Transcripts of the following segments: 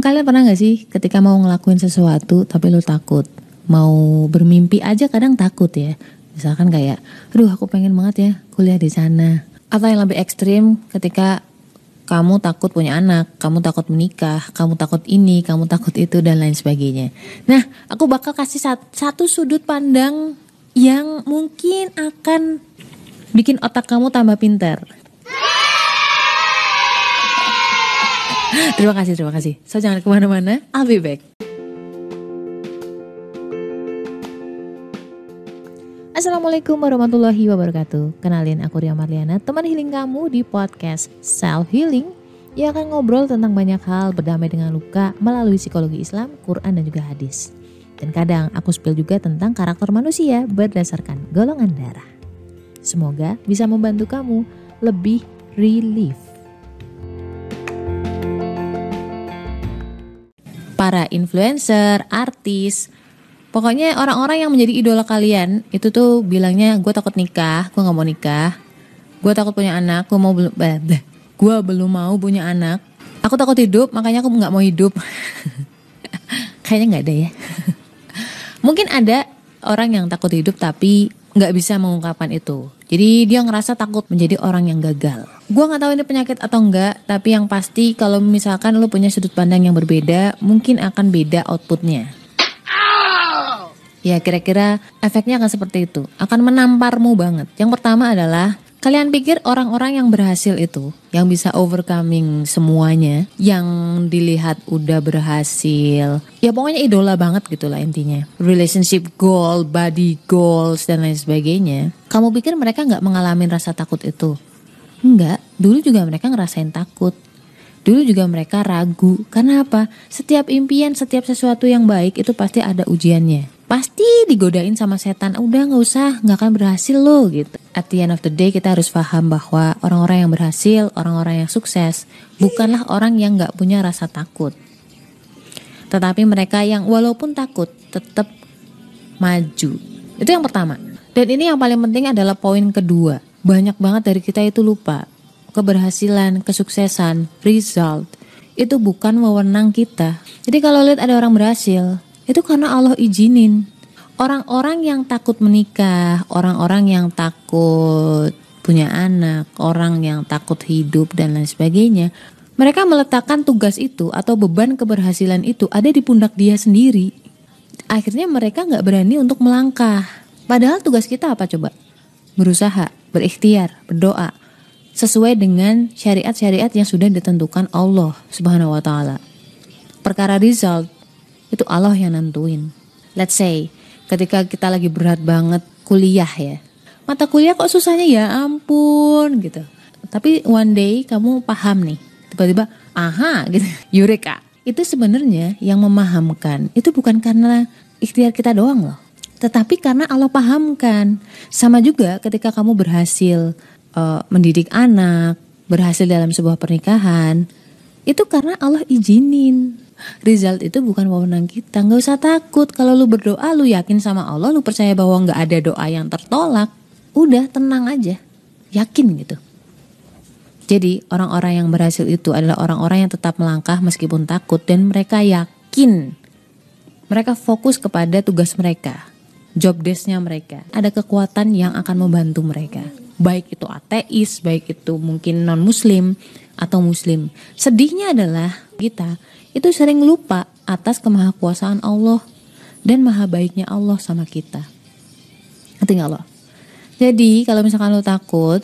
Kalian pernah gak sih ketika mau ngelakuin sesuatu tapi lu takut? Mau bermimpi aja kadang takut ya. Misalkan kayak, aduh aku pengen banget ya kuliah di sana. Atau yang lebih ekstrim ketika kamu takut punya anak, kamu takut menikah, kamu takut ini, kamu takut itu dan lain sebagainya. Nah, aku bakal kasih satu sudut pandang yang mungkin akan bikin otak kamu tambah pintar. Terima kasih, terima kasih. So jangan ke mana-mana, I'll be back. Assalamualaikum warahmatullahi wabarakatuh. Kenalin aku Ria Marliana, teman healing kamu di podcast Self Healing Yang akan ngobrol tentang banyak hal berdamai dengan luka melalui psikologi Islam, Quran dan juga hadis. Dan kadang aku spill juga tentang karakter manusia berdasarkan golongan darah. Semoga bisa membantu kamu lebih relief para influencer, artis, pokoknya orang-orang yang menjadi idola kalian itu tuh bilangnya gue takut nikah, gue nggak mau nikah, gue takut punya anak, gue mau belum, gue belum mau punya anak, aku takut hidup makanya aku nggak mau hidup. Kayaknya nggak ada ya. Mungkin ada orang yang takut hidup tapi nggak bisa mengungkapkan itu. Jadi dia ngerasa takut menjadi orang yang gagal. Gua nggak tahu ini penyakit atau enggak, tapi yang pasti kalau misalkan lo punya sudut pandang yang berbeda, mungkin akan beda outputnya. Ya kira-kira efeknya akan seperti itu, akan menamparmu banget. Yang pertama adalah Kalian pikir orang-orang yang berhasil itu, yang bisa overcoming semuanya, yang dilihat udah berhasil, ya pokoknya idola banget gitu lah intinya. Relationship goal, body goals, dan lain sebagainya. Kamu pikir mereka nggak mengalami rasa takut itu? Enggak, dulu juga mereka ngerasain takut. Dulu juga mereka ragu. Karena apa? Setiap impian, setiap sesuatu yang baik itu pasti ada ujiannya pasti digodain sama setan udah nggak usah nggak akan berhasil loh gitu at the end of the day kita harus paham bahwa orang-orang yang berhasil orang-orang yang sukses bukanlah orang yang nggak punya rasa takut tetapi mereka yang walaupun takut tetap maju itu yang pertama dan ini yang paling penting adalah poin kedua banyak banget dari kita itu lupa keberhasilan kesuksesan result itu bukan wewenang kita jadi kalau lihat ada orang berhasil itu karena Allah izinin. Orang-orang yang takut menikah, orang-orang yang takut punya anak, orang yang takut hidup dan lain sebagainya, mereka meletakkan tugas itu atau beban keberhasilan itu ada di pundak dia sendiri. Akhirnya mereka nggak berani untuk melangkah. Padahal tugas kita apa coba? Berusaha, berikhtiar, berdoa, sesuai dengan syariat-syariat yang sudah ditentukan Allah Subhanahu wa taala. Perkara result itu Allah yang nentuin. Let's say ketika kita lagi berat banget kuliah ya. Mata kuliah kok susahnya ya ampun gitu. Tapi one day kamu paham nih. Tiba-tiba aha gitu. Eureka. Itu sebenarnya yang memahamkan. Itu bukan karena ikhtiar kita doang loh. Tetapi karena Allah pahamkan. Sama juga ketika kamu berhasil uh, mendidik anak, berhasil dalam sebuah pernikahan, itu karena Allah izinin. Result itu bukan wewenang kita. Nggak usah takut. Kalau lu berdoa lu yakin sama Allah lu percaya bahwa nggak ada doa yang tertolak udah tenang aja. Yakin gitu. Jadi orang-orang yang berhasil itu adalah orang-orang yang tetap melangkah meskipun takut. Dan mereka yakin. Mereka fokus kepada tugas mereka job desknya mereka ada kekuatan yang akan membantu mereka baik itu ateis baik itu mungkin non muslim atau muslim sedihnya adalah kita itu sering lupa atas kemahakuasaan Allah dan maha baiknya Allah sama kita. Ngerti gak lo? Jadi kalau misalkan lo takut,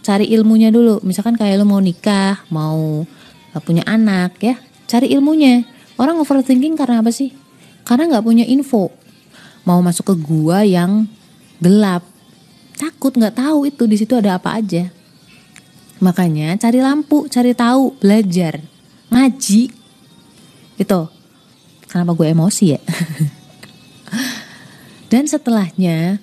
cari ilmunya dulu. Misalkan kayak lo mau nikah, mau eh, punya anak ya, cari ilmunya. Orang overthinking karena apa sih? Karena nggak punya info. Mau masuk ke gua yang gelap, takut nggak tahu itu di situ ada apa aja. Makanya cari lampu, cari tahu, belajar, ngaji, itu. Kenapa gue emosi ya? Dan setelahnya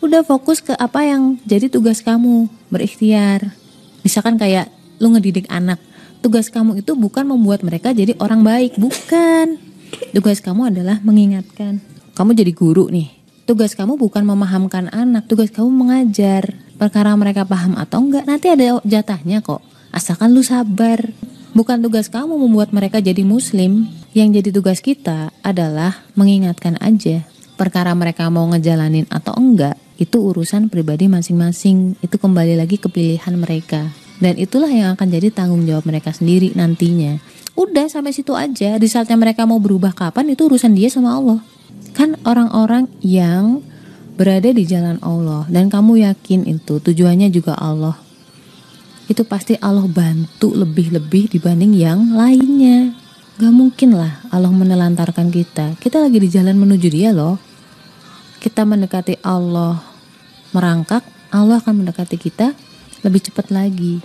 udah fokus ke apa yang jadi tugas kamu berikhtiar. Misalkan kayak lu ngedidik anak tugas kamu itu bukan membuat mereka jadi orang baik bukan. Tugas kamu adalah mengingatkan kamu jadi guru nih tugas kamu bukan memahamkan anak tugas kamu mengajar perkara mereka paham atau enggak nanti ada jatahnya kok asalkan lu sabar Bukan tugas kamu membuat mereka jadi muslim. Yang jadi tugas kita adalah mengingatkan aja. Perkara mereka mau ngejalanin atau enggak, itu urusan pribadi masing-masing. Itu kembali lagi ke pilihan mereka. Dan itulah yang akan jadi tanggung jawab mereka sendiri nantinya. Udah sampai situ aja. Resultnya mereka mau berubah kapan itu urusan dia sama Allah. Kan orang-orang yang berada di jalan Allah dan kamu yakin itu tujuannya juga Allah itu pasti Allah bantu lebih-lebih dibanding yang lainnya. Gak mungkin lah Allah menelantarkan kita. Kita lagi di jalan menuju dia loh. Kita mendekati Allah merangkak, Allah akan mendekati kita lebih cepat lagi.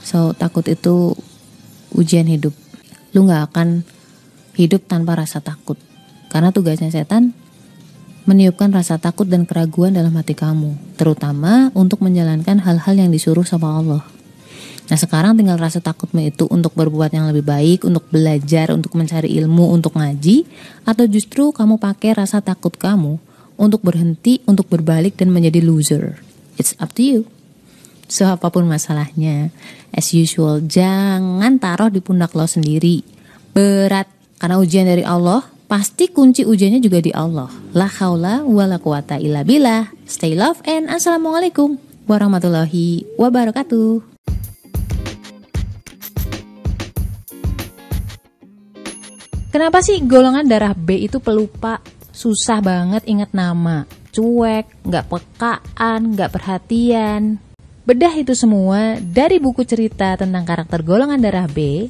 So takut itu ujian hidup. Lu gak akan hidup tanpa rasa takut. Karena tugasnya setan meniupkan rasa takut dan keraguan dalam hati kamu, terutama untuk menjalankan hal-hal yang disuruh sama Allah. Nah sekarang tinggal rasa takutmu itu untuk berbuat yang lebih baik, untuk belajar, untuk mencari ilmu, untuk ngaji, atau justru kamu pakai rasa takut kamu untuk berhenti, untuk berbalik dan menjadi loser. It's up to you. So apa pun masalahnya, as usual, jangan taruh di pundak lo sendiri. Berat, karena ujian dari Allah, pasti kunci ujiannya juga di Allah. La haula wa la quwata illa billah. Stay love and assalamualaikum warahmatullahi wabarakatuh. Kenapa sih golongan darah B itu pelupa? Susah banget ingat nama. Cuek, nggak pekaan, nggak perhatian. Bedah itu semua dari buku cerita tentang karakter golongan darah B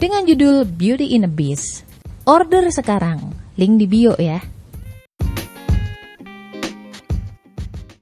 dengan judul Beauty in a Beast. Order sekarang, link di bio ya.